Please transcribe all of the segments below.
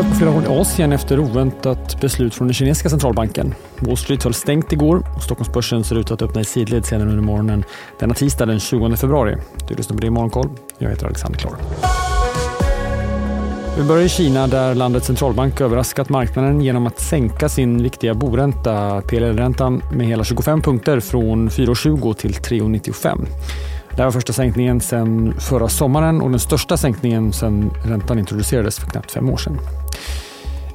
Neråt på flera håll i Asien efter oväntat beslut från den kinesiska centralbanken. Wall Street höll stängt igår och Stockholmsbörsen ser ut att öppna i sidled senare under morgonen denna tisdag den 20 februari. Du lyssnar på det i Morgonkoll. Jag heter Alexander Klar. Vi börjar i Kina där landets centralbank överraskat marknaden genom att sänka sin viktiga boränta, PLL-räntan, med hela 25 punkter från 4,20 till 3,95. Det här var första sänkningen sedan förra sommaren och den största sänkningen sedan räntan introducerades för knappt fem år sedan.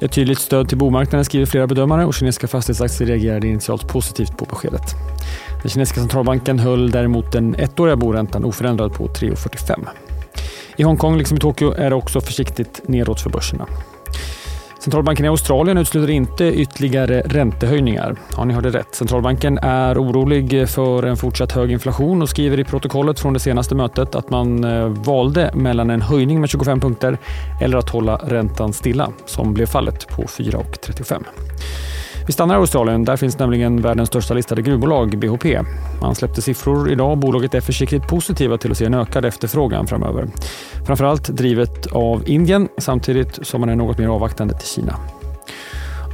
Ett tydligt stöd till bomarknaden skriver flera bedömare och kinesiska fastighetsaktier reagerade initialt positivt på beskedet. Den kinesiska centralbanken höll däremot den ettåriga boräntan oförändrad på 3,45. I Hongkong liksom i Tokyo är det också försiktigt nedåt för börserna. Centralbanken i Australien utesluter inte ytterligare räntehöjningar. Ja, ni hörde rätt. Centralbanken är orolig för en fortsatt hög inflation och skriver i protokollet från det senaste mötet att man eh, valde mellan en höjning med 25 punkter eller att hålla räntan stilla, som blev fallet på 4,35. Vi stannar i Australien. Där finns nämligen världens största listade gruvbolag, BHP. Man släppte siffror idag. Bolaget är försiktigt positiva till att se en ökad efterfrågan framöver. Framförallt drivet av Indien samtidigt som man är något mer avvaktande till Kina.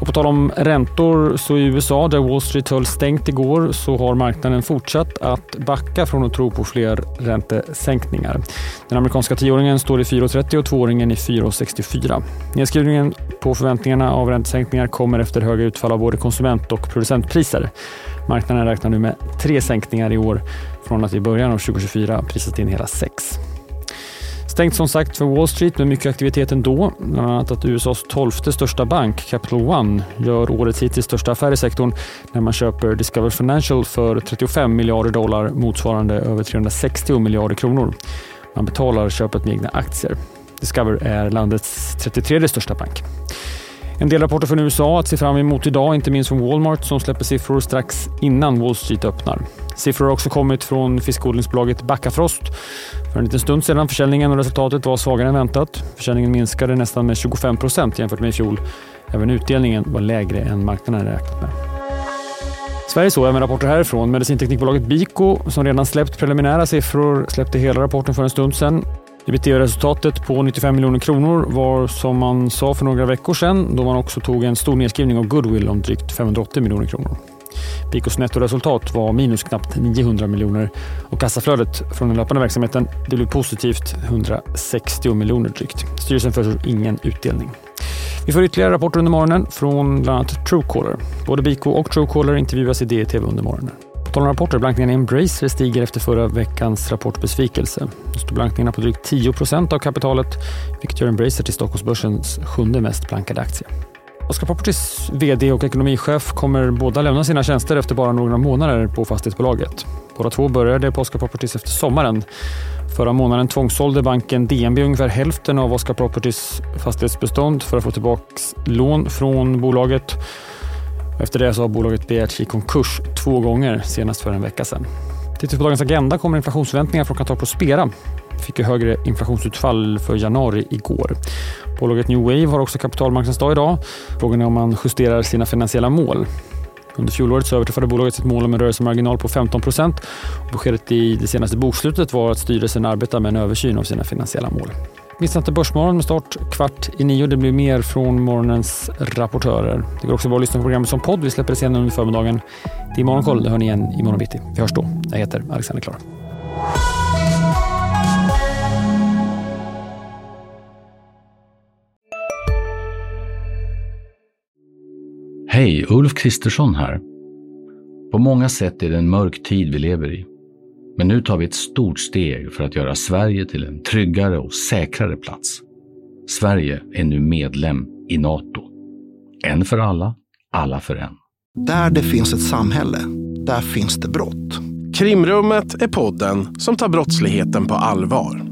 Och på tal om räntor, så i USA där Wall Street höll stängt igår så har marknaden fortsatt att backa från att tro på fler räntesänkningar. Den amerikanska tioåringen står i 4,30 och tvååringen i 4,64. Nedskrivningen på förväntningarna av räntesänkningar kommer efter höga utfall av både konsument och producentpriser. Marknaden räknar nu med tre sänkningar i år från att i början av 2024 prisat in hela sex. Stängt som sagt för Wall Street med mycket aktivitet ändå. Bland annat att USAs tolfte största bank, Capital One, gör årets hittills största affär i sektorn när man köper Discover Financial för 35 miljarder dollar motsvarande över 360 miljarder kronor. Man betalar köpet med egna aktier. Discover är landets 33 största bank. En del rapporter från USA att se fram emot idag, inte minst från Walmart som släpper siffror strax innan Wall Street öppnar. Siffror har också kommit från fiskodlingsbolaget Backafrost. För en liten stund sedan försäljningen och resultatet var svagare än väntat. Försäljningen minskade nästan med 25 procent jämfört med i fjol. Även utdelningen var lägre än marknaden räknat med. Sverige såg även rapporter härifrån. Medicinteknikbolaget Biko som redan släppt preliminära siffror släppte hela rapporten för en stund sedan. Ebitda-resultatet på 95 miljoner kronor var som man sa för några veckor sedan då man också tog en stor nedskrivning av goodwill om drygt 580 miljoner kronor. Picos nettoresultat var minus knappt 900 miljoner och kassaflödet från den löpande verksamheten det blev positivt 160 miljoner drygt. Styrelsen föreslår ingen utdelning. Vi får ytterligare rapporter under morgonen från bland annat Truecaller. Både BIKO och Truecaller intervjuas i DTV under morgonen. På tal om rapporter, blankningen i Embracer stiger efter förra veckans rapportbesvikelse. Nu står blankningarna på drygt 10% av kapitalet, vilket gör Embracer till Stockholmsbörsens sjunde mest blankade aktie. Oscar Properties VD och ekonomichef kommer båda lämna sina tjänster efter bara några månader på fastighetsbolaget. Båda två började på Oscar Properties efter sommaren. Förra månaden tvångssålde banken DNB ungefär hälften av Oscar Properties fastighetsbestånd för att få tillbaka lån från bolaget. Efter det så har bolaget begärts i konkurs två gånger, senast för en vecka sedan. Tittar på dagens agenda kommer inflationsförväntningar från Qatar Prospera. Fick ju högre inflationsutfall för januari igår. Bolaget New Wave har också kapitalmarknadsdag idag. Frågan är om man justerar sina finansiella mål. Under fjolåret så överträffade bolaget sitt mål om en rörelsemarginal på 15 procent. Beskedet i det senaste bokslutet var att styrelsen arbetar med en översyn av sina finansiella mål. Missa inte Börsmorgon med start kvart i nio. Det blir mer från morgonens rapportörer. Det går också bra att lyssna på programmet som podd. Vi släpper det senare under förmiddagen. Det är Morgonkoll. Det hör ni igen imorgon bitti. Vi hörs då. Jag heter Alexander Klar. Hej, Ulf Kristersson här. På många sätt är det en mörk tid vi lever i. Men nu tar vi ett stort steg för att göra Sverige till en tryggare och säkrare plats. Sverige är nu medlem i Nato. En för alla, alla för en. Där det finns ett samhälle, där finns det brott. Krimrummet är podden som tar brottsligheten på allvar.